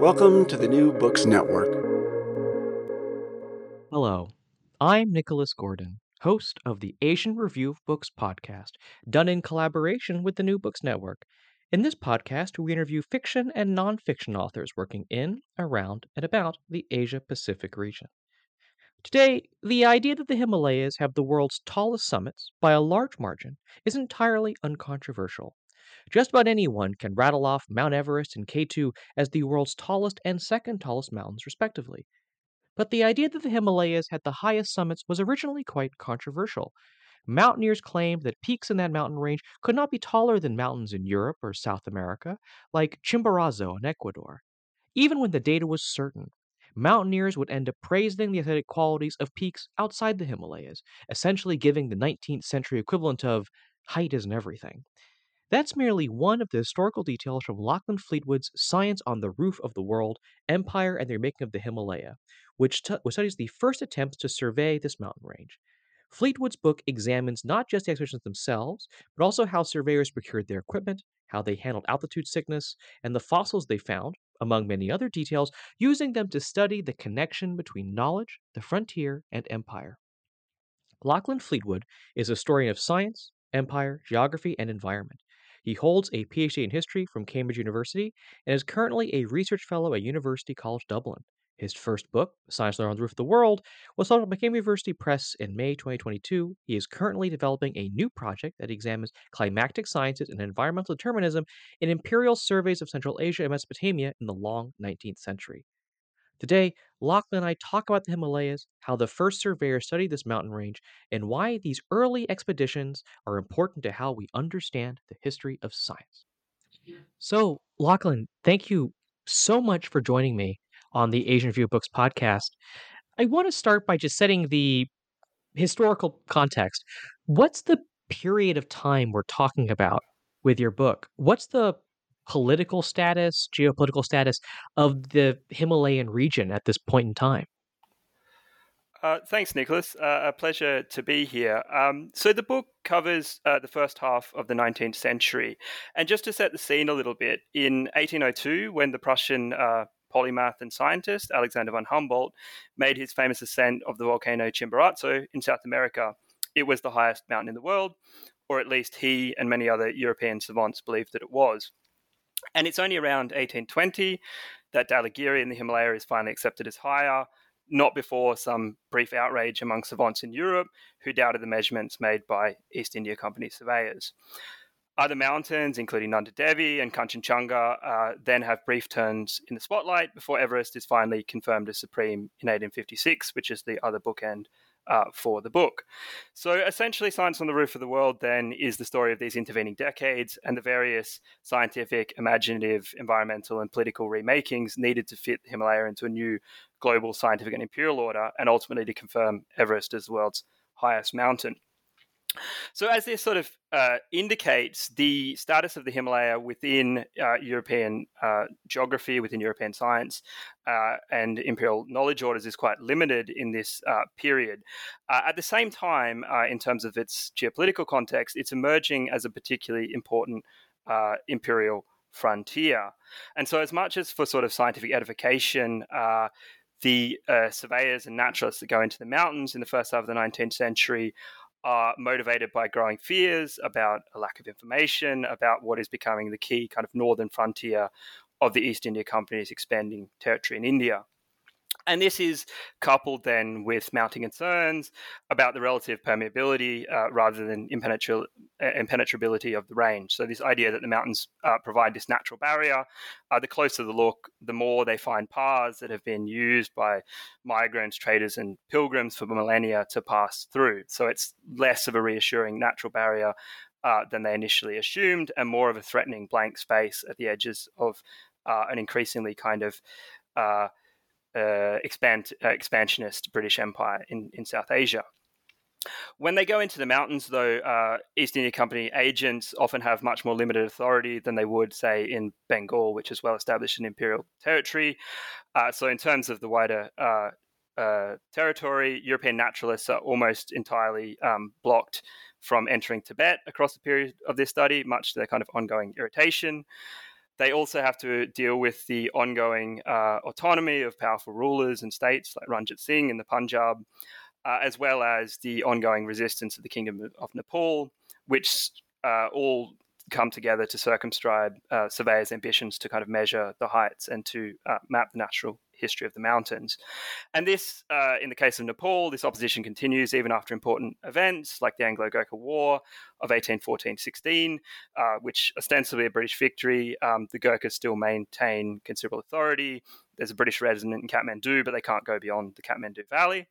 Welcome to the New Books Network. Hello, I'm Nicholas Gordon, host of the Asian Review of Books podcast, done in collaboration with the New Books Network. In this podcast, we interview fiction and nonfiction authors working in, around, and about the Asia Pacific region. Today, the idea that the Himalayas have the world's tallest summits by a large margin is entirely uncontroversial. Just about anyone can rattle off Mount Everest and K2 as the world's tallest and second tallest mountains, respectively. But the idea that the Himalayas had the highest summits was originally quite controversial. Mountaineers claimed that peaks in that mountain range could not be taller than mountains in Europe or South America, like Chimborazo in Ecuador. Even when the data was certain, mountaineers would end up praising the aesthetic qualities of peaks outside the Himalayas, essentially giving the 19th century equivalent of height isn't everything. That's merely one of the historical details from Lachlan Fleetwood's Science on the Roof of the World Empire and the Remaking of the Himalaya, which, t- which studies the first attempts to survey this mountain range. Fleetwood's book examines not just the expeditions themselves, but also how surveyors procured their equipment, how they handled altitude sickness, and the fossils they found, among many other details, using them to study the connection between knowledge, the frontier, and empire. Lachlan Fleetwood is a historian of science, empire, geography, and environment. He holds a PhD in history from Cambridge University and is currently a research fellow at University College Dublin. His first book, Science Learned on the Roof of the World, was published by Cambridge University Press in May 2022. He is currently developing a new project that examines climatic sciences and environmental determinism in imperial surveys of Central Asia and Mesopotamia in the long 19th century. Today, Lachlan and I talk about the Himalayas, how the first surveyors studied this mountain range, and why these early expeditions are important to how we understand the history of science. So, Lachlan, thank you so much for joining me on the Asian Review Books podcast. I want to start by just setting the historical context. What's the period of time we're talking about with your book? What's the political status, geopolitical status of the Himalayan region at this point in time? Uh, thanks, Nicholas. Uh, a pleasure to be here. Um, so, the book covers uh, the first half of the 19th century. And just to set the scene a little bit, in 1802, when the Prussian uh, polymath and scientist Alexander von Humboldt made his famous ascent of the volcano Chimborazo in South America, it was the highest mountain in the world, or at least he and many other European savants believed that it was. And it's only around 1820 that Dhaulagiri in the Himalaya is finally accepted as higher, not before some brief outrage among savants in Europe who doubted the measurements made by East India Company surveyors. Other mountains, including Nanda Devi and Kanchenjunga, uh, then have brief turns in the spotlight before Everest is finally confirmed as supreme in 1856, which is the other bookend uh, for the book. So essentially, Science on the Roof of the World then is the story of these intervening decades and the various scientific, imaginative, environmental, and political remakings needed to fit the Himalaya into a new global scientific and imperial order and ultimately to confirm Everest as the world's highest mountain. So, as this sort of uh, indicates, the status of the Himalaya within uh, European uh, geography, within European science, uh, and imperial knowledge orders is quite limited in this uh, period. Uh, at the same time, in terms of its geopolitical context, it's emerging as a particularly important imperial frontier. And so, as much as for sort of scientific edification, the surveyors and naturalists that go into the mountains in the first half of the 19th century are motivated by growing fears about a lack of information about what is becoming the key kind of northern frontier of the East India Company's expanding territory in India. And this is coupled then with mounting concerns about the relative permeability uh, rather than impenetral- uh, impenetrability of the range. So, this idea that the mountains uh, provide this natural barrier, uh, the closer the look, the more they find paths that have been used by migrants, traders, and pilgrims for millennia to pass through. So, it's less of a reassuring natural barrier uh, than they initially assumed, and more of a threatening blank space at the edges of uh, an increasingly kind of uh, expand, uh, expansionist British Empire in, in South Asia. When they go into the mountains, though, uh, East India Company agents often have much more limited authority than they would, say, in Bengal, which is well established in imperial territory. Uh, so, in terms of the wider uh, uh, territory, European naturalists are almost entirely um, blocked from entering Tibet across the period of this study, much to their kind of ongoing irritation. They also have to deal with the ongoing uh, autonomy of powerful rulers and states like Ranjit Singh in the Punjab, uh, as well as the ongoing resistance of the Kingdom of Nepal, which uh, all come together to circumscribe uh, surveyors' ambitions to kind of measure the heights and to uh, map the natural history of the mountains. And this, uh, in the case of Nepal, this opposition continues even after important events like the Anglo Gurkha War of 1814 16, uh, which ostensibly a British victory. Um, the Gurkhas still maintain considerable authority. There's a British resident in Kathmandu, but they can't go beyond the Kathmandu Valley.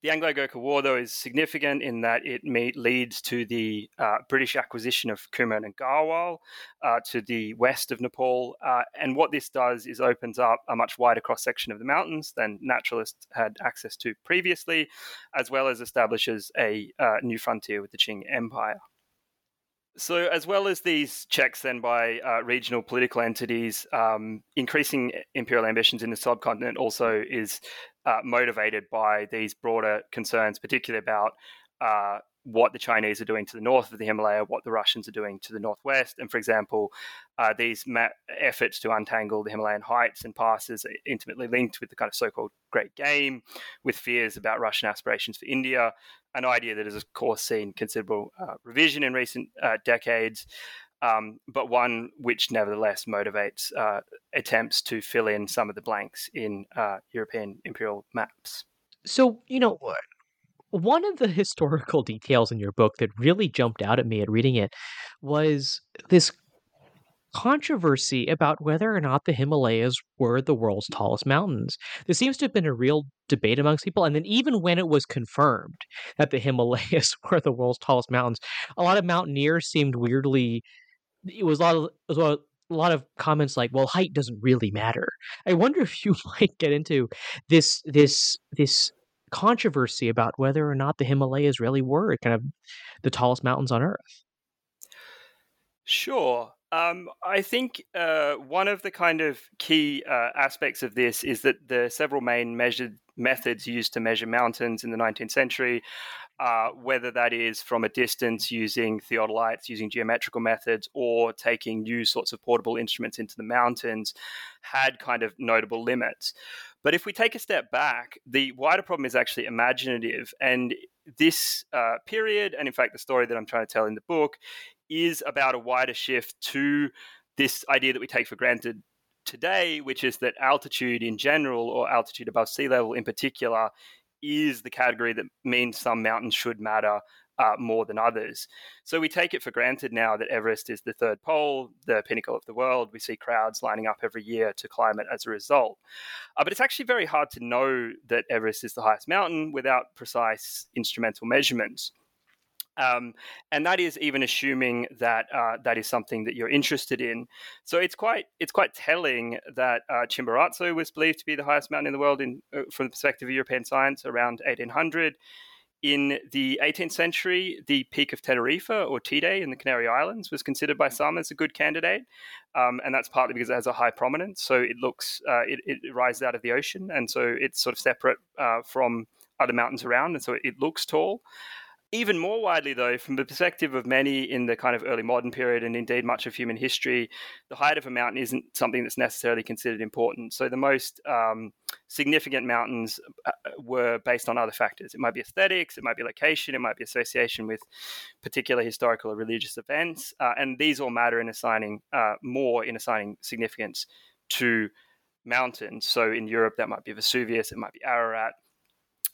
The Anglo Gurkha War, though, is significant in that it leads to the uh, British acquisition of Kumaon and Garhwal uh, to the west of Nepal. Uh, and what this does is opens up a much wider cross section of the mountains than naturalists had access to previously, as well as establishes a uh, new frontier with the Qing Empire. So, as well as these checks then by uh, regional political entities, um, increasing imperial ambitions in the subcontinent also is uh, motivated by these broader concerns, particularly about uh, what the Chinese are doing to the north of the Himalaya, what the Russians are doing to the northwest. And for example, uh, these ma- efforts to untangle the Himalayan heights and passes are intimately linked with the kind of so called Great Game, with fears about Russian aspirations for India, an idea that has, of course, seen considerable uh, revision in recent uh, decades. Um, but one which nevertheless motivates uh, attempts to fill in some of the blanks in uh, European imperial maps. So, you know, one of the historical details in your book that really jumped out at me at reading it was this controversy about whether or not the Himalayas were the world's tallest mountains. There seems to have been a real debate amongst people. And then, even when it was confirmed that the Himalayas were the world's tallest mountains, a lot of mountaineers seemed weirdly. It was a lot of, it was a lot of comments like, "Well, height doesn't really matter." I wonder if you might get into this this this controversy about whether or not the Himalayas really were kind of the tallest mountains on Earth. Sure. Um, I think uh, one of the kind of key uh, aspects of this is that the several main measured methods used to measure mountains in the 19th century, uh, whether that is from a distance using theodolites, using geometrical methods, or taking new sorts of portable instruments into the mountains, had kind of notable limits. But if we take a step back, the wider problem is actually imaginative. And this uh, period, and in fact, the story that I'm trying to tell in the book, is about a wider shift to this idea that we take for granted today, which is that altitude in general, or altitude above sea level in particular, is the category that means some mountains should matter uh, more than others. So we take it for granted now that Everest is the third pole, the pinnacle of the world. We see crowds lining up every year to climb it as a result. Uh, but it's actually very hard to know that Everest is the highest mountain without precise instrumental measurements. Um, and that is even assuming that uh, that is something that you're interested in. So it's quite it's quite telling that uh, Chimborazo was believed to be the highest mountain in the world in, uh, from the perspective of European science around 1800. in the 18th century, the Peak of Tenerife or Teide in the Canary Islands was considered by some as a good candidate, um, and that's partly because it has a high prominence. So it looks uh, it, it, rises out of the ocean, and so it's sort of separate uh, from other mountains around, and so it looks tall. Even more widely, though, from the perspective of many in the kind of early modern period and indeed much of human history, the height of a mountain isn't something that's necessarily considered important. So the most um, significant mountains uh, were based on other factors. It might be aesthetics, it might be location, it might be association with particular historical or religious events. Uh, and these all matter in assigning uh, more in assigning significance to mountains. So in Europe, that might be Vesuvius, it might be Ararat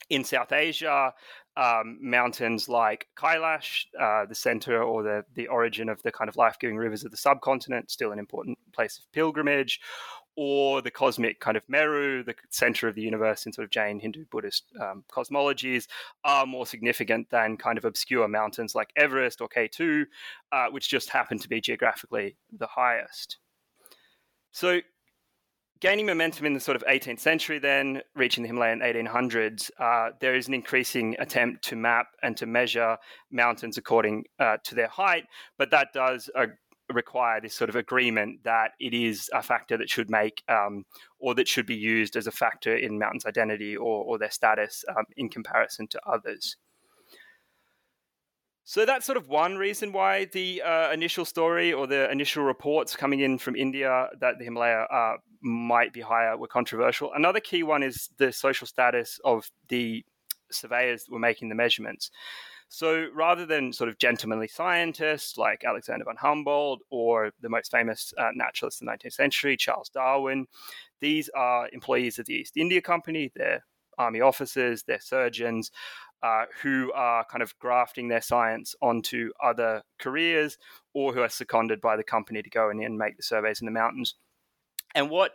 in South Asia, um, mountains like Kailash, uh, the center or the, the origin of the kind of life giving rivers of the subcontinent, still an important place of pilgrimage, or the cosmic kind of Meru, the center of the universe in sort of Jain, Hindu, Buddhist um, cosmologies, are more significant than kind of obscure mountains like Everest or K2, uh, which just happen to be geographically the highest. So gaining momentum in the sort of 18th century, then reaching the Himalayan 1800s, uh, there is an increasing attempt to map and to measure mountains according uh, to their height, but that does uh, require this sort of agreement that it is a factor that should make um, or that should be used as a factor in mountains' identity or, or their status um, in comparison to others. So that's sort of one reason why the uh, initial story or the initial reports coming in from India that the Himalaya uh, might be higher were controversial. Another key one is the social status of the surveyors that were making the measurements. So rather than sort of gentlemanly scientists like Alexander von Humboldt or the most famous uh, naturalist in the 19th century, Charles Darwin, these are employees of the East India Company. They're army officers, they're surgeons, uh, who are kind of grafting their science onto other careers or who are seconded by the company to go in and make the surveys in the mountains. And what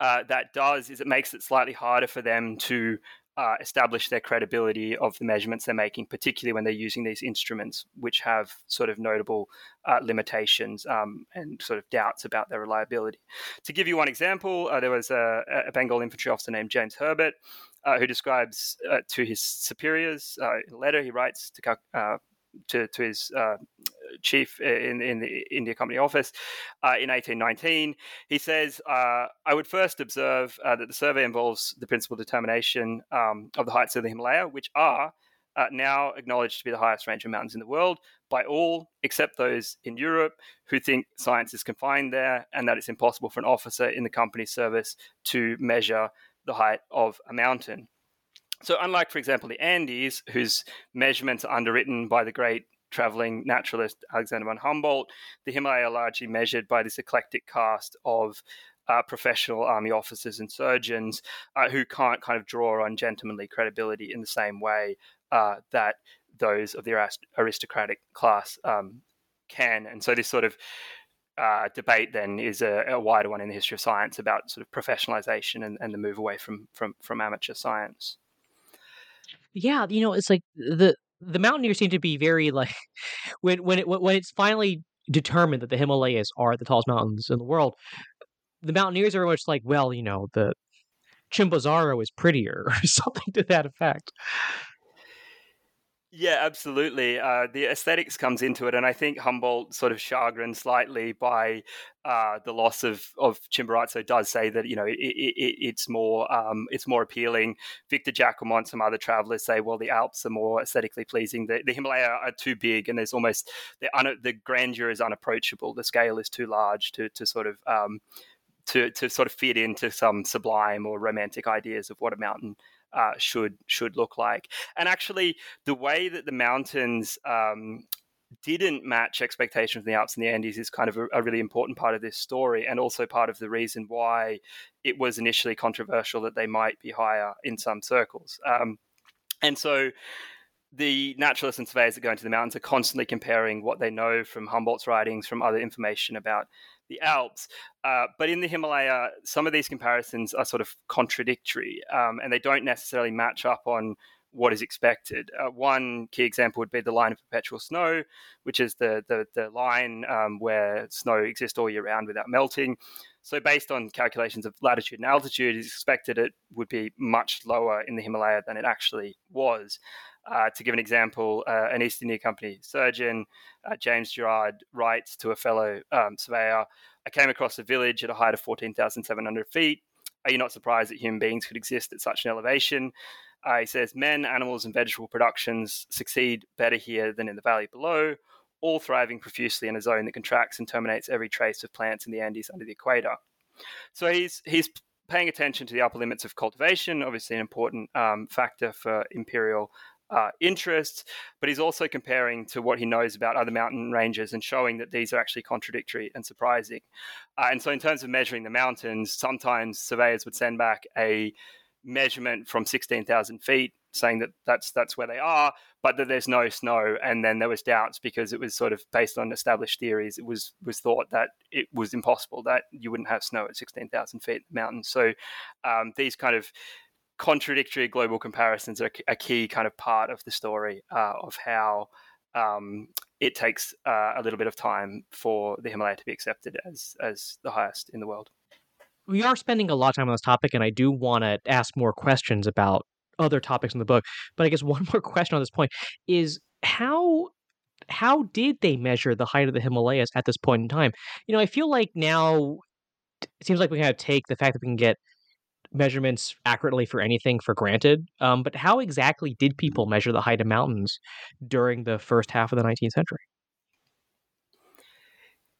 uh, that does is it makes it slightly harder for them to uh, establish their credibility of the measurements they're making, particularly when they're using these instruments, which have sort of notable uh, limitations um, and sort of doubts about their reliability. To give you one example, uh, there was a, a, Bengal infantry officer named James Herbert uh, who describes uh, to his superiors uh, in a letter he writes to to, to his chief in, in the India Company office uh, in 1819. He says, uh, I would first observe uh, that the survey involves the principal determination um, of the heights of the Himalaya, which are uh, now acknowledged to be the highest range of mountains in the world by all except those in Europe who think science is confined there and that it's impossible for an officer in the company's service to measure the height of a mountain. So, unlike, for example, the Andes, whose measurements are underwritten by the great traveling naturalist Alexander von Humboldt, the Himalaya largely measured by this eclectic cast of uh, professional army officers and surgeons uh, who can't kind of draw on gentlemanly credibility in the same way uh, that those of the aristocratic class um, can. And so, this sort of uh, debate then is a, a, wider one in the history of science about sort of professionalization and, and the move away from, from, from amateur science. Yeah, you know, it's like the the mountaineers seem to be very like when when it when it's finally determined that the Himalayas are the tallest mountains in the world, the mountaineers are much like, well, you know, the Chimborazo is prettier or something to that effect. Yeah, absolutely. Uh, the aesthetics comes into it, and I think Humboldt sort of chagrined slightly by uh, the loss of of Chimborazo does say that you know it, it, it's more um, it's more appealing. Victor and some other travelers say, well, the Alps are more aesthetically pleasing. The, the Himalaya are too big, and there's almost the un, the grandeur is unapproachable. The scale is too large to to sort of um, to to sort of fit into some sublime or romantic ideas of what a mountain uh, should should look like. And actually, the way that the mountains um, didn't match expectations in the Alps and the Andes is kind of a, a, really important part of this story, and also part of the reason why it was initially controversial that they might be higher in some circles. Um, and so the naturalists and surveyors that go into the mountains are constantly comparing what they know from Humboldt's writings, from other information about the Alps. Uh, but in the Himalaya, some of these comparisons are sort of contradictory um, and they don't necessarily match up on what is expected. Uh, one key example would be the line of perpetual snow, which is the, the, the line um, where snow exists all year round without melting. So, based on calculations of latitude and altitude, it's expected it would be much lower in the Himalaya than it actually was. Uh, to give an example, uh, an East India Company surgeon, uh, James Gerard, writes to a fellow um, surveyor I came across a village at a height of 14,700 feet. Are you not surprised that human beings could exist at such an elevation? Uh, he says men, animals, and vegetable productions succeed better here than in the valley below, all thriving profusely in a zone that contracts and terminates every trace of plants in the Andes under the equator. So he's he's paying attention to the upper limits of cultivation, obviously an important um, factor for imperial uh, interests, but he's also comparing to what he knows about other mountain ranges and showing that these are actually contradictory and surprising. Uh, and so, in terms of measuring the mountains, sometimes surveyors would send back a measurement from 16,000 feet saying that that's that's where they are, but that there's no snow. And then there was doubts because it was sort of based on established theories. It was was thought that it was impossible that you wouldn't have snow at 16,000 feet in the mountains. So um, these kind of contradictory global comparisons are a key kind of part of the story uh, of how um, it takes uh, a little bit of time for the Himalaya to be accepted as as the highest in the world. We are spending a lot of time on this topic, and I do want to ask more questions about other topics in the book. But I guess one more question on this point is how how did they measure the height of the Himalayas at this point in time? You know, I feel like now it seems like we kind of take the fact that we can get measurements accurately for anything for granted. Um, but how exactly did people measure the height of mountains during the first half of the 19th century?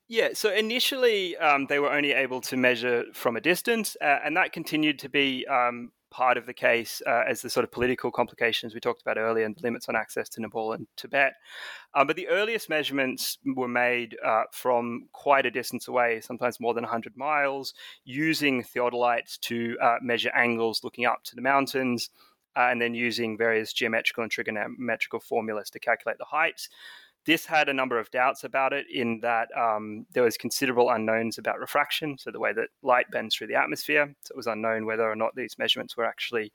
Yeah, so initially um, they were only able to measure from a distance, uh, and that continued to be um, part of the case uh, as the sort of political complications we talked about earlier and limits on access to Nepal and Tibet. Um, but the earliest measurements were made uh, from quite a distance away, sometimes more than 100 miles, using theodolites to uh, measure angles looking up to the mountains. Uh, and then using various geometrical and trigonometrical formulas to calculate the heights. This had a number of doubts about it in that um, there was considerable unknowns about refraction, so the way that light bends through the atmosphere. So it was unknown whether or not these measurements were actually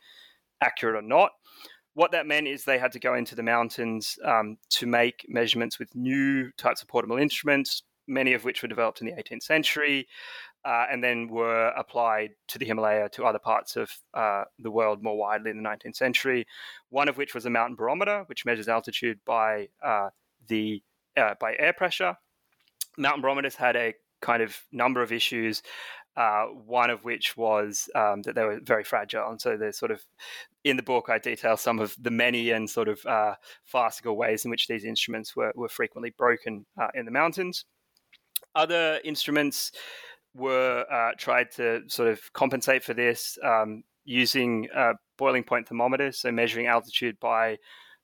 accurate or not. What that meant is they had to go into the mountains um, to make measurements with new types of portable instruments, many of which were developed in the 18th century, uh, and then were applied to the Himalaya to other parts of uh, the world more widely in the 19th century. One of which was a mountain barometer, which measures altitude by uh, the uh, by air pressure. Mountain barometers had a kind of number of issues. Uh, one of which was um, that they were very fragile, and so there's sort of in the book I detail some of the many and sort of uh, farcical ways in which these instruments were were frequently broken uh, in the mountains. Other instruments were uh, tried to sort of compensate for this um, using uh, boiling point thermometers, so measuring altitude by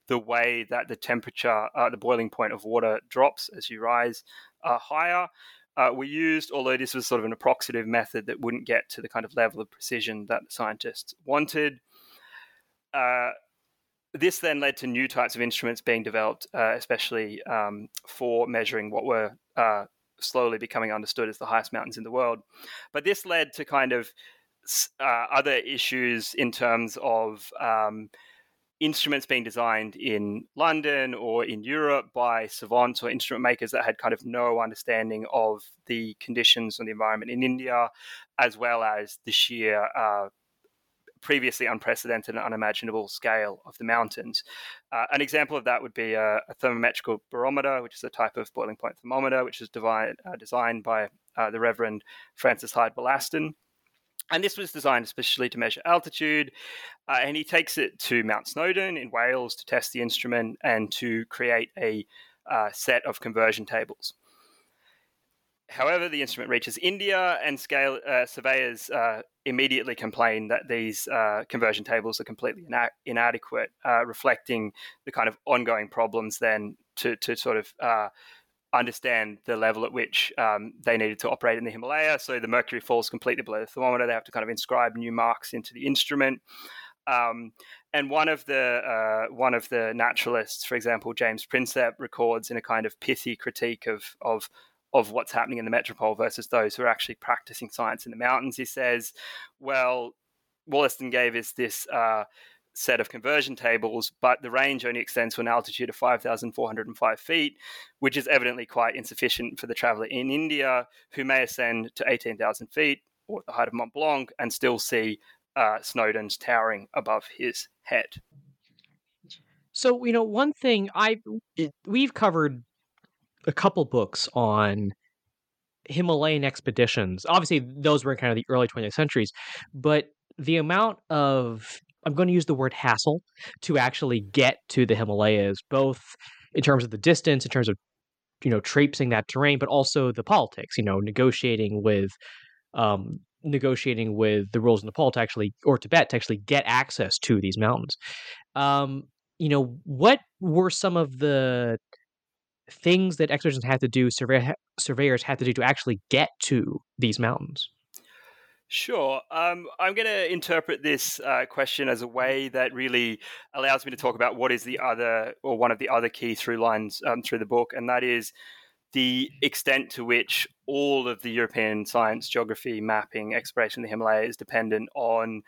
the way that the temperature, uh, the boiling point of water drops as you rise uh, higher. Uh, we used, although this was sort of an approximative method that wouldn't get to the kind of level of precision that the scientists wanted. Uh, this then led to new types of instruments being developed, uh, especially um, for measuring what were uh, slowly becoming understood as the highest mountains in the world. But this led to kind of other issues in terms of um, instruments being designed in London or in Europe by savants or instrument makers that had kind of no understanding of the conditions and the environment in India, as well as the sheer uh, previously unprecedented and unimaginable scale of the mountains. Uh, an example of that would be a, a, thermometrical barometer, which is a type of boiling point thermometer, which is divide, uh, designed by uh, the Reverend Francis Hyde Wollaston. And this was designed especially to measure altitude. Uh, and he takes it to Mount Snowdon in Wales to test the instrument and to create a uh, set of conversion tables. However, the instrument reaches India, and scale uh, surveyors uh, immediately complain that these uh, conversion tables are completely ina- inadequate, uh, reflecting the kind of ongoing problems then to, to sort of understand the level at which um, they needed to operate in the Himalaya. So the mercury falls completely below the thermometer. They have to kind of inscribe new marks into the instrument. Um, and one of the uh, one of the naturalists, for example, James Prinsep, records in a kind of pithy critique of of of what's happening in the metropole versus those who are actually practicing science in the mountains. He says, "Well, Wollaston gave us this." Uh, set of conversion tables, but the range only extends to an altitude of 5,405 feet, which is evidently quite insufficient for the traveler in India who may ascend to 18,000 feet or the height of Mont Blanc and still see uh, Snowdon's towering above his head. So, you know, one thing I we've covered a couple books on Himalayan expeditions. Obviously, those were in kind of the early 20th centuries, but the amount of I'm going to use the word hassle to actually get to the Himalayas, both in terms of the distance, in terms of you know traipsing that terrain, but also the politics. You know, negotiating with um, negotiating with the rules in Nepal to actually or Tibet to actually get access to these mountains. Um, you know, what were some of the things that expeditions had to do, survey, surveyors had to do to actually get to these mountains? Sure. Um, I'm going to interpret this uh, question as a way that really allows me to talk about what is the other or one of the other key through lines um, through the book, and that is the extent to which all of the European science, geography, mapping, exploration of the Himalaya is dependent on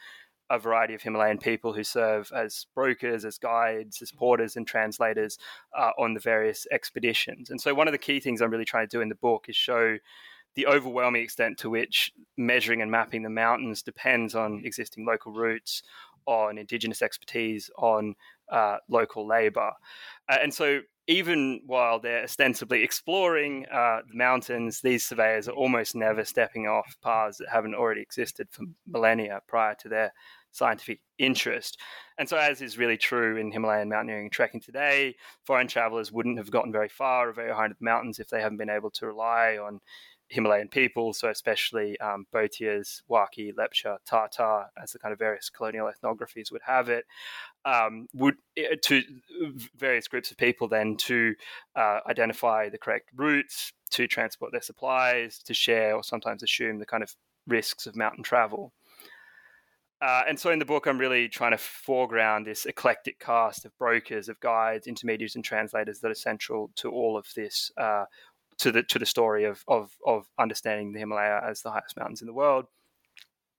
a variety of Himalayan people who serve as brokers, as guides, as porters, and translators uh, on the various expeditions. And so, one of the key things I'm really trying to do in the book is show the overwhelming extent to which measuring and mapping the mountains depends on existing local routes, on indigenous expertise, on uh, local labor. Uh, and so, even while they're ostensibly exploring uh, the mountains, these surveyors are almost never stepping off paths that haven't already existed for millennia prior to their scientific interest. And so, as is really true in Himalayan mountaineering and trekking today, foreign travelers wouldn't have gotten very far or very high into the mountains if they haven't been able to rely on Himalayan people, so especially um, Bhotias, Wakhi, Lepcha, Tatar, as the kind of various colonial ethnographies would have it, um, would eh, to various groups of people then to uh, identify the correct routes, to transport their supplies, to share or sometimes assume the kind of risks of mountain travel. Uh, and so in the book, I'm really trying to foreground this eclectic cast of brokers, of guides, intermediaries, and translators that are central to all of this, uh, to the to the story of, of of understanding the Himalaya as the highest mountains in the world.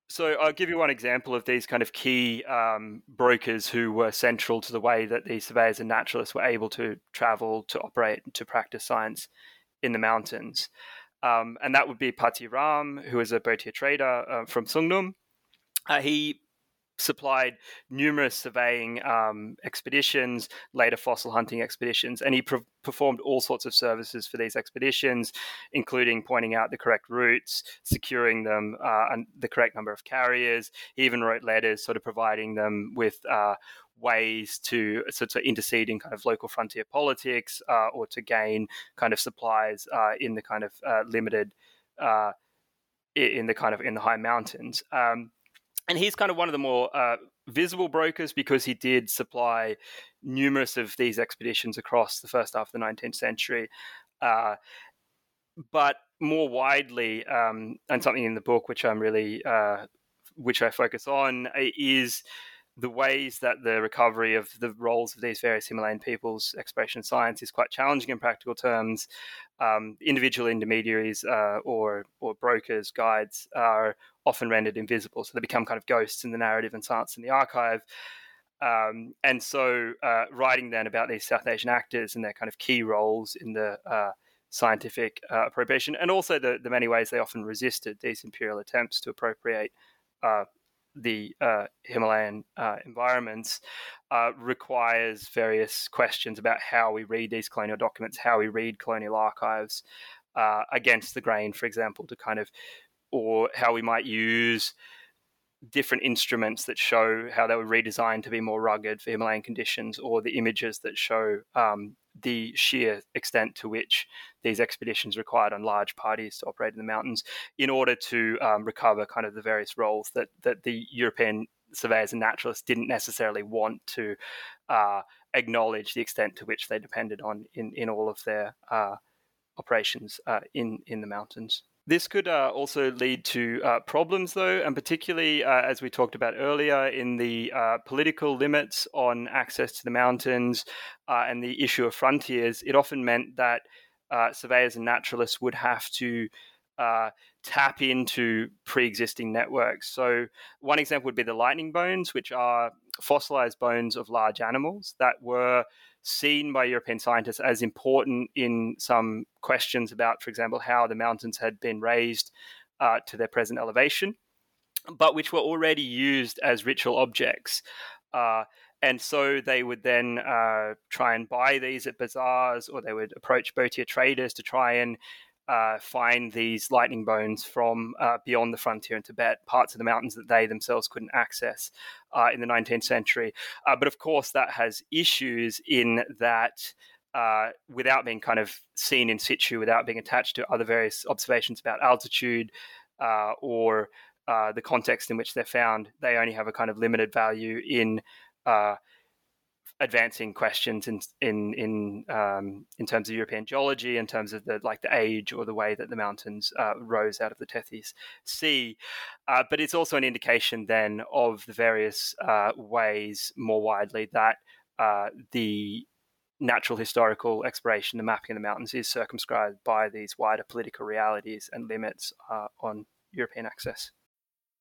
So I'll give you one example of these kind of key um, brokers who were central to the way that these surveyors and naturalists were able to travel, to operate, to practice science in the mountains. Um, and that would be Pati Ram, who is a Bhotia trader uh, from Sungnum. Uh, he supplied numerous surveying um, expeditions, later fossil hunting expeditions, and he pre- performed all sorts of services for these expeditions, including pointing out the correct routes, securing them, uh, and the correct number of carriers. He even wrote letters, sort of providing them with. Uh, ways to sort of intercede in kind of local frontier politics uh, or to gain kind of supplies uh, in the kind of uh, limited uh, in the kind of in the high mountains. Um, and he's kind of one of the more uh, visible brokers because he did supply numerous of these expeditions across the first half of the 19th century. Uh, but more widely, um, and something in the book which I'm really, uh, which I focus on, is the ways that the recovery of the roles of these various Himalayan peoples, exploration science, is quite challenging in practical terms. Um, individual intermediaries uh, or or brokers, guides are often rendered invisible, so they become kind of ghosts in the narrative and science in the archive. Um, and so, uh, writing then about these South Asian actors and their kind of key roles in the uh, scientific uh, appropriation, and also the, the many ways they often resisted these imperial attempts to appropriate uh, the uh, Himalayan uh, environments uh, requires various questions about how we read these colonial documents, how we read colonial archives uh, against the grain, for example, to kind of, or how we might use different instruments that show how they were redesigned to be more rugged for Himalayan conditions, or the images that show um, the sheer extent to which these expeditions required on large parties to operate in the mountains in order to um, recover kind of the various roles that, that the European surveyors and naturalists didn't necessarily want to uh, acknowledge the extent to which they depended on in, in all of their uh, operations uh, in, in the mountains. This could uh, also lead to uh, problems, though, and particularly uh, as we talked about earlier in the uh, political limits on access to the mountains uh, and the issue of frontiers. It often meant that uh, surveyors and naturalists would have to tap into pre existing networks. So, one example would be the lightning bones, which are fossilized bones of large animals that were seen by European scientists as important in some questions about, for example, how the mountains had been raised uh, to their present elevation, but which were already used as ritual objects. Uh, and so they would then uh, try and buy these at bazaars, or they would approach Bhotia traders to try and uh, find these lightning bones from uh, beyond the frontier in Tibet, parts of the mountains that they themselves couldn't access uh, in the 19th century. Uh, but of course, that has issues in that. Uh, without being kind of seen in situ, without being attached to other various observations about altitude uh, or the context in which they're found, they only have a kind of limited value in advancing questions in in in um, in terms of European geology, in terms of the like the age or the way that the mountains uh, rose out of the Tethys Sea. Uh, but it's also an indication then of the various uh, ways more widely that uh, the natural historical exploration, the mapping of the mountains, is circumscribed by these wider political realities and limits uh, on European access.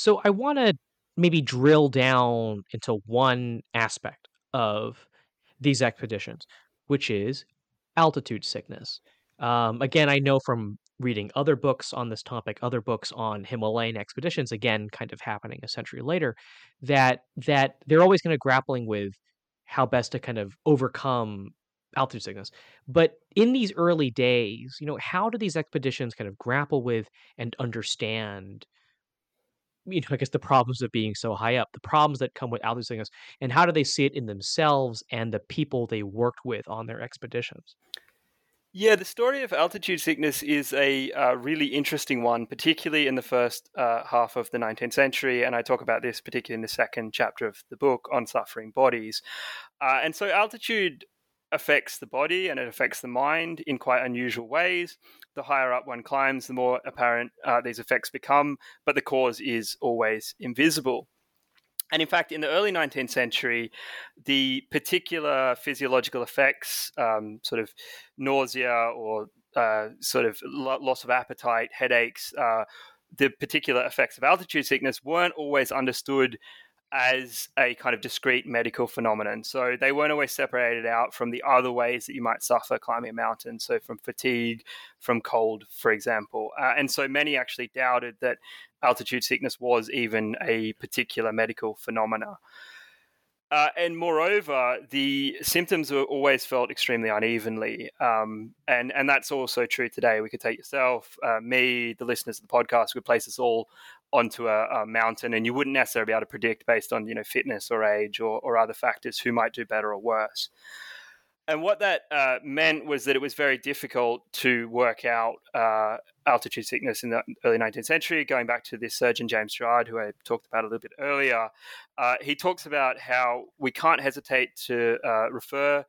So I want to maybe drill down into one aspect of these expeditions, which is altitude sickness. Um, again, I know from reading other books on this topic, other books on Himalayan expeditions, again, kind of happening a century later, that that they're always kind of grappling with how best to kind of overcome altitude sickness. But in these early days, you know, how do these expeditions kind of grapple with and understand you know, I guess the problems of being so high up, the problems that come with altitude sickness, and how do they see it in themselves and the people they worked with on their expeditions? Yeah, the story of altitude sickness is a uh, really interesting one, particularly in the first uh, half of the 19th century. And I talk about this particularly in the second chapter of the book on suffering bodies. Uh, and so, altitude affects the body and it affects the mind in quite unusual ways. The higher up one climbs, the more apparent uh, these effects become, but the cause is always invisible. And in fact, in the early 19th century, the particular physiological effects, um, sort of nausea or uh, sort of loss of appetite, headaches, uh, the particular effects of altitude sickness weren't always understood as a kind of discrete medical phenomenon. So they weren't always separated out from the other ways that you might suffer climbing a mountain. So from fatigue, from cold, for example. Uh, and so many actually doubted that altitude sickness was even a particular medical phenomena. Uh, and moreover, the symptoms were always felt extremely unevenly, um, and and that's also true today. We could take yourself, uh, me, the listeners of the podcast, we place us all onto a, a, mountain, and you wouldn't necessarily be able to predict based on you know fitness or age or, or other factors who might do better or worse. And what that uh, meant was that it was very difficult to work out uh, altitude sickness in the early 19th century. Going back to this surgeon James Gerard, who I talked about a little bit earlier, uh, he talks about how we can't hesitate to uh, refer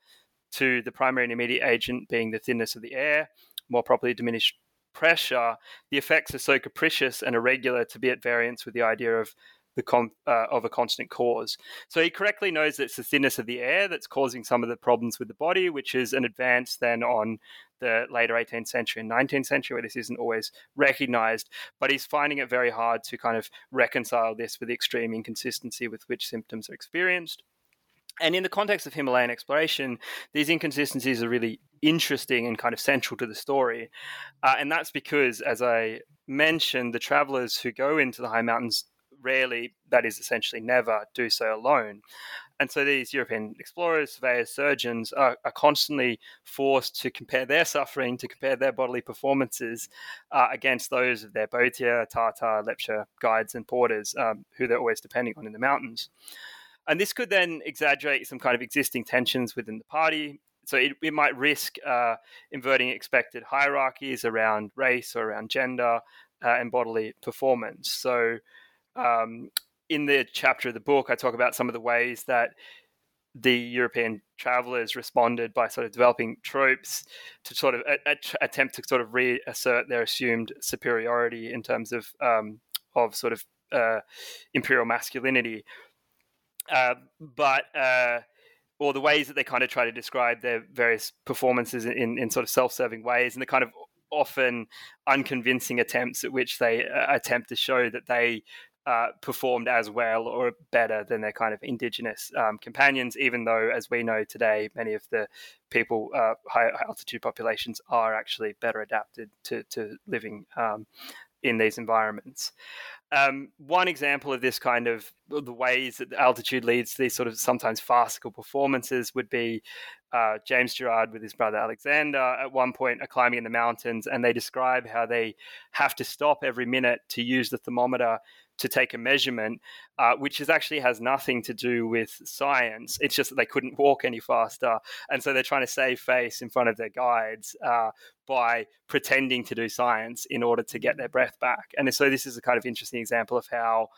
to the primary and immediate agent being the thinness of the air, more properly diminished pressure, the effects are so capricious and irregular to be at variance with the idea of the uh, of a constant cause. So he correctly knows that it's the thinness of the air that's causing some of the problems with the body, which is an advance then on the later 18th century and 19th century, where this isn't always recognized. But he's finding it very hard to kind of reconcile this with the extreme inconsistency with which symptoms are experienced. And in the context of Himalayan exploration, these inconsistencies are really interesting and kind of central to the story. Uh, and that's because, as I mentioned, the travelers who go into the high mountains rarely, that is essentially never, do so alone. And so these European explorers, surveyors, surgeons are, are constantly forced to compare their suffering, to compare their bodily performances uh, against those of their Bhotia, Tatar, Lepcha guides and porters, um, who they're always depending on in the mountains. And this could then exaggerate some kind of existing tensions within the party. So it, it might risk uh, inverting expected hierarchies around race or around gender uh, and bodily performance. So um, in the chapter of the book, I talk about some of the ways that the European travelers responded by sort of developing tropes to sort of a, a, attempt to sort of reassert their assumed superiority in terms of um, of sort of uh, imperial masculinity. Uh, but uh, or the ways that they kind of try to describe their various performances in, in sort of self-serving ways, and the kind of often unconvincing attempts at which they uh, attempt to show that they uh, performed as well or better than their kind of indigenous um, companions, even though, as we know today, many of the people, uh, high altitude populations, are actually better adapted to, to living um, in these environments. Um, one example of this kind of the ways that the altitude leads to these sort of sometimes farcical performances would be uh, James Gerard with his brother Alexander at one point are climbing in the mountains and they describe how they have to stop every minute to use the thermometer to take a measurement, uh, which is actually has nothing to do with science. It's just that they couldn't walk any faster, and so they're trying to save face in front of their guides uh, by pretending to do science in order to get their breath back. And so this is a kind of interesting example of how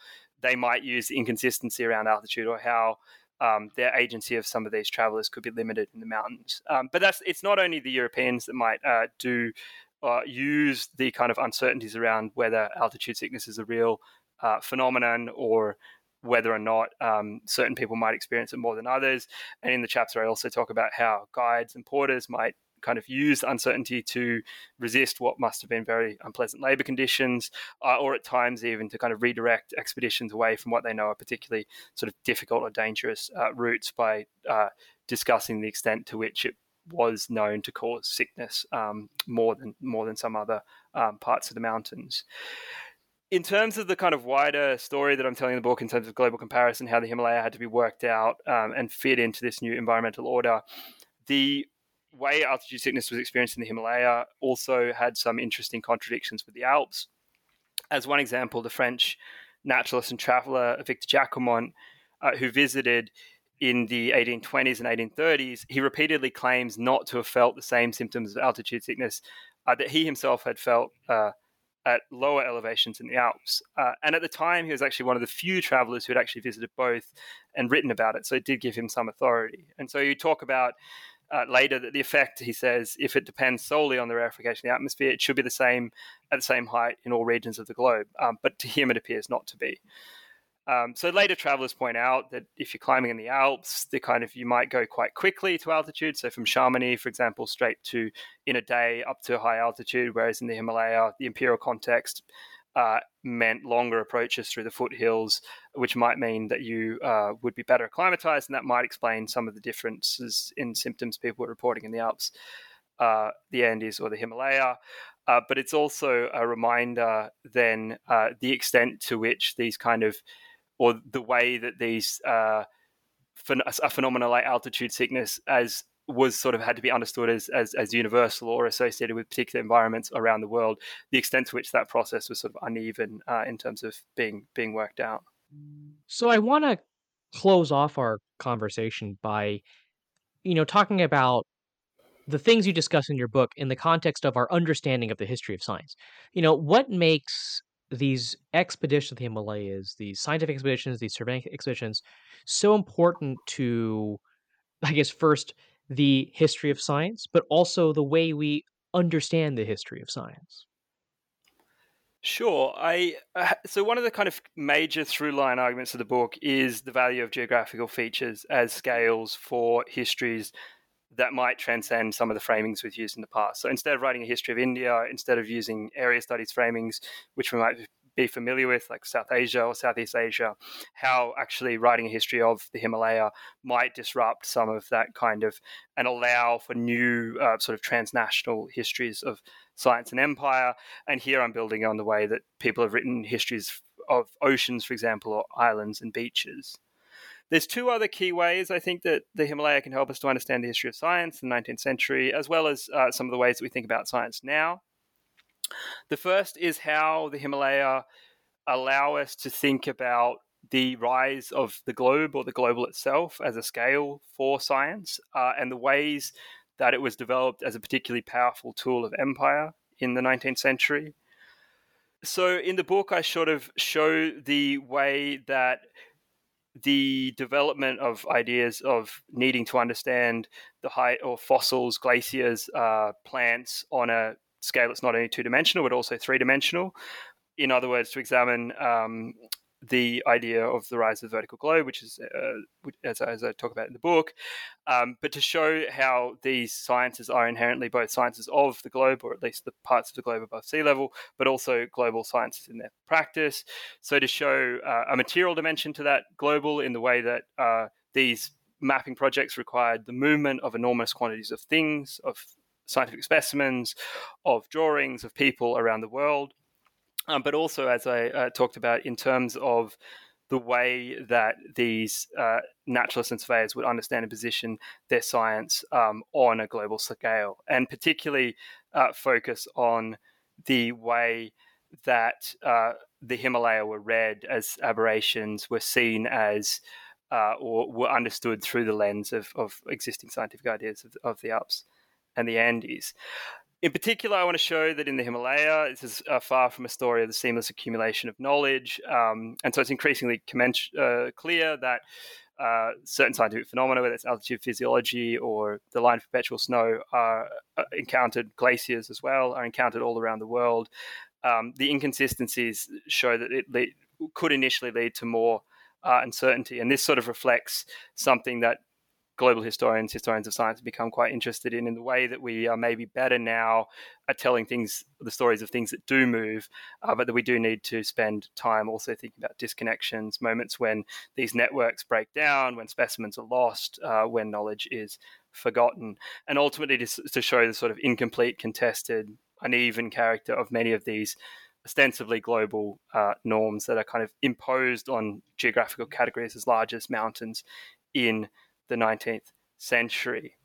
they might use inconsistency around altitude or how um, their agency of some of these travelers could be limited in the mountains. Um, but that's it's not only the Europeans that might uh, do uh, use the kind of uncertainties around whether altitude sickness is a real uh, phenomenon or whether or not um, certain people might experience it more than others. And in the chapter, I also talk about how guides and porters might kind of use uncertainty to resist what must have been very unpleasant labor conditions, uh, or at times even to kind of redirect expeditions away from what they know are particularly sort of difficult or dangerous uh, routes by uh, discussing the extent to which it was known to cause sickness um, more than more than some other um, parts of the mountains in terms of the kind of wider story that I'm telling in the book, in terms of global comparison, how the Himalaya had to be worked out um, and fit into this new environmental order, the way altitude sickness was experienced in the Himalaya also had some interesting contradictions with the Alps. As one example, the French naturalist and traveler Victor Jacquemont, uh, who visited in the 1820s and 1830s, he repeatedly claims not to have felt the same symptoms of altitude sickness uh, that he himself had felt uh, at lower elevations in the Alps. Uh, and at the time, he was actually one of the few travelers who had actually visited both and written about it. So it did give him some authority. And so you talk about uh, later that the effect, he says, if it depends solely on the rarefaction of the atmosphere, it should be the same at the same height in all regions of the globe. Um, but to him, it appears not to be. Um, so later travelers point out that if you're climbing in the Alps, the kind of you might go quite quickly to altitude. So from Chamonix, for example, straight to in a day up to high altitude, whereas in the Himalaya, the imperial context uh, meant longer approaches through the foothills, which might mean that you uh, would be better acclimatized, and that might explain some of the differences in symptoms people were reporting in the Alps, uh, the Andes, or the Himalaya. Uh, but it's also a reminder then uh, the extent to which these kind of or the way that these uh, a phenomena like altitude sickness as was sort of had to be understood as, as, as universal or associated with particular environments around the world. The extent to which that process was sort of uneven uh, in terms of being being worked out. So I want to close off our conversation by, you know, talking about the things you discuss in your book in the context of our understanding of the history of science. You know, what makes these expeditions to the Himalayas, these scientific expeditions, these surveying expeditions, so important to, I guess, first the history of science, but also the way we understand the history of science. Sure. I uh, so one of the kind of major through line arguments of the book is the value of geographical features as scales for histories that might transcend some of the framings we've used in the past. So instead of writing a history of India, instead of using area studies framings, which we might be familiar with, like South Asia or Southeast Asia, how actually writing a history of the Himalaya might disrupt some of that kind of and allow for new uh, sort of transnational histories of science and empire. And here I'm building on the way that people have written histories of oceans, for example, or islands and beaches. There's two other key ways I think that the Himalaya can help us to understand the history of science in the 19th century, as well as uh, some of the ways that we think about science now. The first is how the Himalaya allow us to think about the rise of the globe or the global itself as a scale for science uh, and the ways that it was developed as a particularly powerful tool of empire in the 19th century. So, in the book, I sort of show the way that the development of ideas of needing to understand the height or fossils, glaciers, uh, plants on a scale that's not only two dimensional but also three dimensional. In other words, to examine um, the idea of the rise of the vertical globe, which is uh, as, as, I talk about in the book, um, but to show how these sciences are inherently both sciences of the globe, or at least the parts of the globe above sea level, but also global sciences in their practice. So to show uh, a material dimension to that global in the way that uh, these mapping projects required the movement of enormous quantities of things, of scientific specimens, of drawings of people around the world um, but also, as I uh, talked about, in terms of the way that these uh, naturalists and surveyors would understand and position their science um, on a global scale, and particularly uh, focus on the way that uh, the Himalaya were read as aberrations, were seen as uh, or were understood through the lens of, of existing scientific ideas of, of the Alps and the Andes. In particular, I want to show that in the Himalaya, this is uh, far from a story of the seamless accumulation of knowledge. Um, and so it's increasingly commens- uh, clear that uh, certain scientific phenomena, whether it's altitude physiology or the line of perpetual snow, are uh, encountered, glaciers as well, are encountered all around the world. Um, the inconsistencies show that it le- could initially lead to more uh, uncertainty. And this sort of reflects something that global historians, historians of science, have become quite interested in, in the way that we are maybe better now at telling things, the stories of things that do move, uh, but that we do need to spend time also thinking about disconnections, moments when these networks break down, when specimens are lost, uh, when knowledge is forgotten, and ultimately to, to show the sort of incomplete, contested, uneven character of many of these ostensibly global uh, norms that are kind of imposed on geographical categories as large as mountains in the 19th century.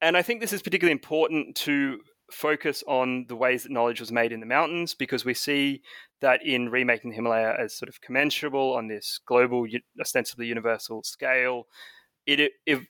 And I think this is particularly important to focus on the ways that knowledge was made in the mountains because we see that in remaking the Himalaya as sort of commensurable on this global, ostensibly universal scale, it, it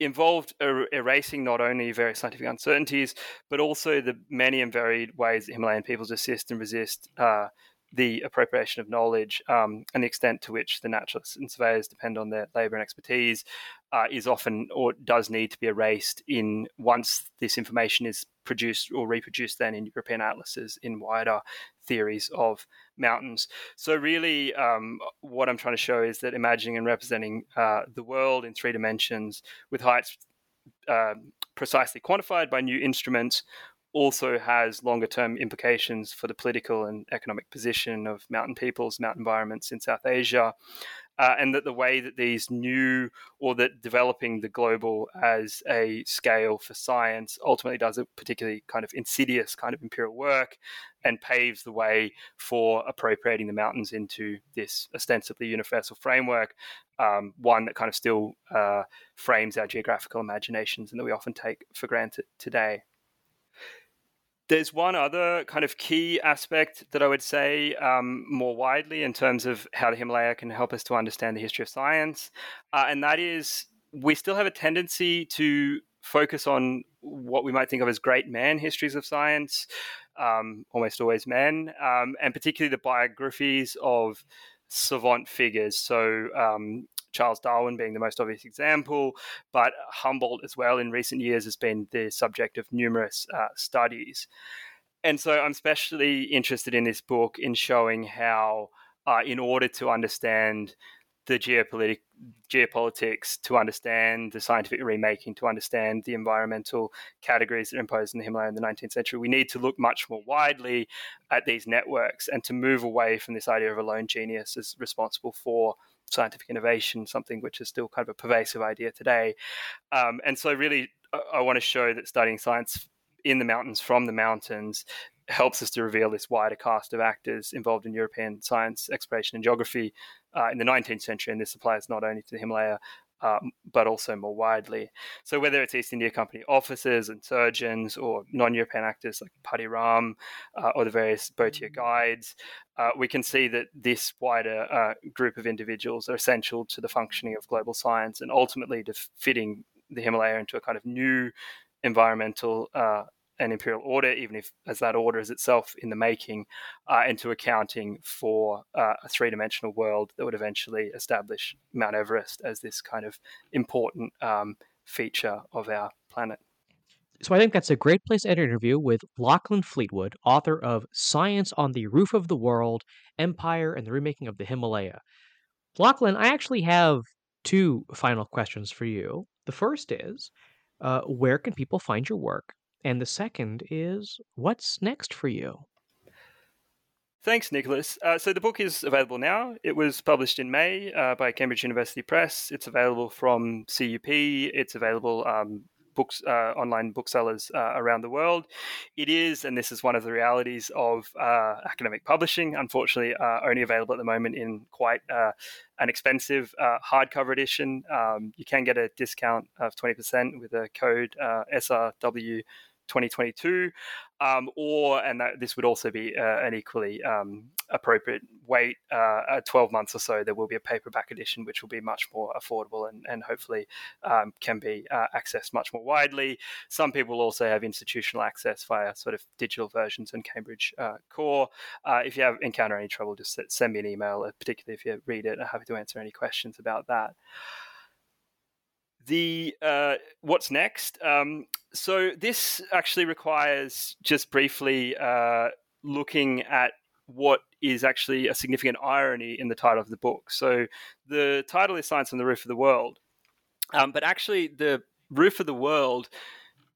involved er- erasing not only various scientific uncertainties, but also the many and varied ways that Himalayan peoples assist and resist uh, the appropriation of knowledge um, and the extent to which the naturalists and surveyors depend on their labour and expertise uh, is often or does need to be erased in once this information is produced or reproduced then in European atlases in wider theories of mountains. So really, um, what I'm trying to show is that imagining and representing uh, the world in three dimensions with heights uh, precisely quantified by new instruments also has longer term implications for the political and economic position of mountain peoples, mountain environments in South Asia, uh, and that the way that these new or that developing the global as a scale for science ultimately does a particularly kind of insidious kind of imperial work and paves the way for appropriating the mountains into this ostensibly universal framework, um, one that kind of still uh, frames our geographical imaginations and that we often take for granted today. There's one other kind of key aspect that I would say um, more widely in terms of how the Himalaya can help us to understand the history of science, uh, and that is we still have a tendency to focus on what we might think of as great man histories of science, um, almost always men, um, and particularly the biographies of savant figures. So, um, Charles Darwin being the most obvious example, but Humboldt as well in recent years has been the subject of numerous uh, studies. And so I'm especially interested in this book in showing how, uh, in order to understand the geopolitic, geopolitics, to understand the scientific remaking, to understand the environmental categories that are imposed in the Himalaya in the 19th century, we need to look much more widely at these networks and to move away from this idea of a lone genius as responsible for scientific innovation, something which is still kind of a pervasive idea today. Um, and so, really, I, I want to show that studying science in the mountains from the mountains helps us to reveal this wider cast of actors involved in European science, exploration, and geography uh, in the 19th century. And this applies not only to the Himalaya, um, but also more widely. So whether it's East India Company officers and surgeons or non-European actors like Patti Ram uh, or the various Bhotia guides, uh, we can see that this wider uh, group of individuals are essential to the functioning of global science and ultimately to fitting the Himalaya into a kind of new environmental and imperial order, even if as that order is itself in the making, uh, into accounting for uh, a three dimensional world that would eventually establish Mount Everest as this kind of important um, feature of our planet. So I think that's a great place to end an interview with Lachlan Fleetwood, author of Science on the Roof of the World, Empire and the Remaking of the Himalaya. Lachlan, I actually have two final questions for you. The first is, uh, where can people find your work? And the second is, what's next for you? Thanks, Nicholas. Uh, so the book is available now. It was published in May uh, by Cambridge University Press. It's available from CUP. It's available um, books, uh, online booksellers uh, around the world. It is, and this is one of the realities of uh, academic publishing, unfortunately, uh, only available at the moment in quite an expensive hardcover edition. Um, you can get a discount of 20% with a code SRW 2022, um, or and that this would also be uh, an equally um, appropriate wait uh, 12 months or so. There will be a paperback edition, which will be much more affordable and, and hopefully um, can be uh, accessed much more widely. Some people also have institutional access via sort of digital versions and Cambridge uh, Core. Uh, if you have encounter any trouble, just send me an email, uh, particularly if you read it. I'm happy to answer any questions about that the uh, what's next? Um, so this actually requires just briefly uh, looking at what is actually a significant irony in the title of the book. So the title is "Science on the Roof of the World," um, but actually the roof of the world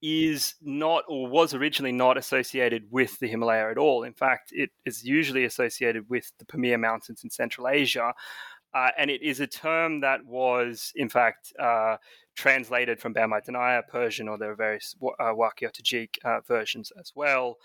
is not or was originally not associated with the Himalaya at all. In fact, it is usually associated with the Pamir Mountains in Central Asia. Uh, and it is a term that was, in fact, uh, translated from Bamai Persian, or there are various uh, Wakhi or Tajik uh, versions as well.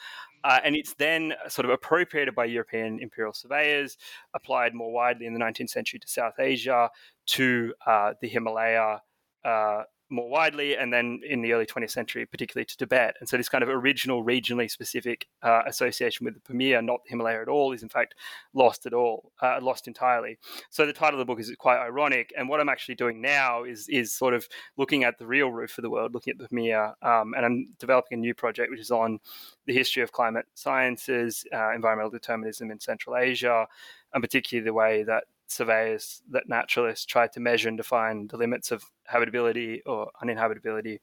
Uh, and it's then sort of appropriated by European imperial surveyors, applied more widely in the 19th century to South Asia, to uh, the Himalaya uh, more widely, and then in the early 20th century, particularly to Tibet. And so, this kind of original regionally specific uh, association with the Pamir, not the Himalaya at all, is in fact lost at all, uh, lost entirely. So, the title of the book is quite ironic. And what I'm actually doing now is is sort of looking at the real roof of the world, looking at the Pamir, um, and I'm developing a new project which is on the history of climate sciences, uh, environmental determinism in Central Asia, and particularly the way that surveyors, that naturalists tried to measure and define the limits of habitability or uninhabitability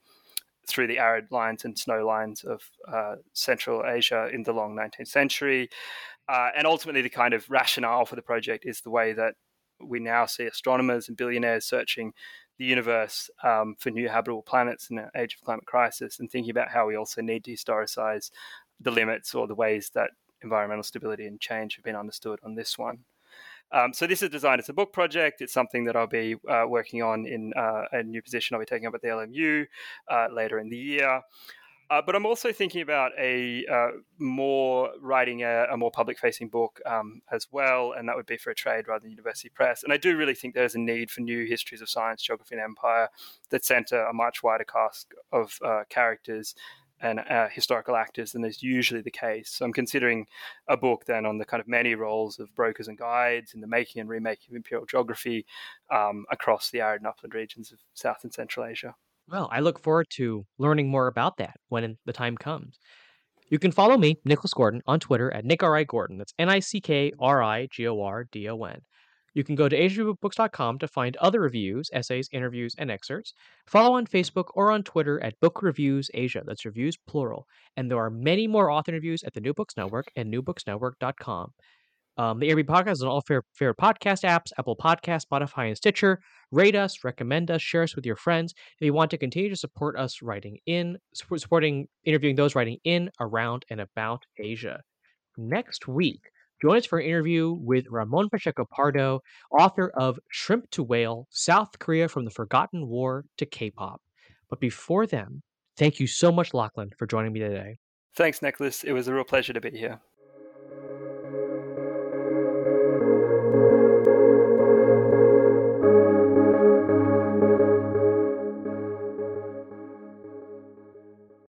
through the arid lines and snow lines of uh, Central Asia in the long 19th century. Uh, and ultimately, the kind of rationale for the project is the way that we now see astronomers and billionaires searching the universe um, for new habitable planets in an age of climate crisis and thinking about how we also need to historicize the limits or the ways that environmental stability and change have been understood on this one. Um, so this is designed as a book project. It's something that I'll be uh, working on in uh, a new position I'll be taking up at the LMU uh, later in the year. Uh, but I'm also thinking about a uh, more writing a, a more public-facing book um, as well, and that would be for a trade rather than university press. And I do really think there's a need for new histories of science, geography, and empire that centre a much wider cast of uh, characters and uh, historical actors than is usually the case. So I'm considering a book then on the kind of many roles of brokers and guides in the making and remaking of imperial geography um, across the arid and upland regions of South and Central Asia. Well, I look forward to learning more about that when the time comes. You can follow me, Nicholas Gordon, on Twitter at Nick R. I. Gordon. That's N I C K R I G O R D O N. You can go to AsianReviewBooks.com to find other reviews, essays, interviews, and excerpts. Follow on Facebook or on Twitter at Book Reviews Asia. That's reviews plural. And there are many more author interviews at the New Books Network and newbooksnetwork.com. Um, the ARB podcast is on all fair, favorite podcast apps, Apple Podcast, Spotify, and Stitcher. Rate us, recommend us, share us with your friends. If you want to continue to support us writing in, supporting, interviewing those writing in, around, and about Asia. Next week, Join us for an interview with Ramon Pacheco Pardo, author of Shrimp to Whale South Korea from the Forgotten War to K pop. But before then, thank you so much, Lachlan, for joining me today. Thanks, Nicholas. It was a real pleasure to be here.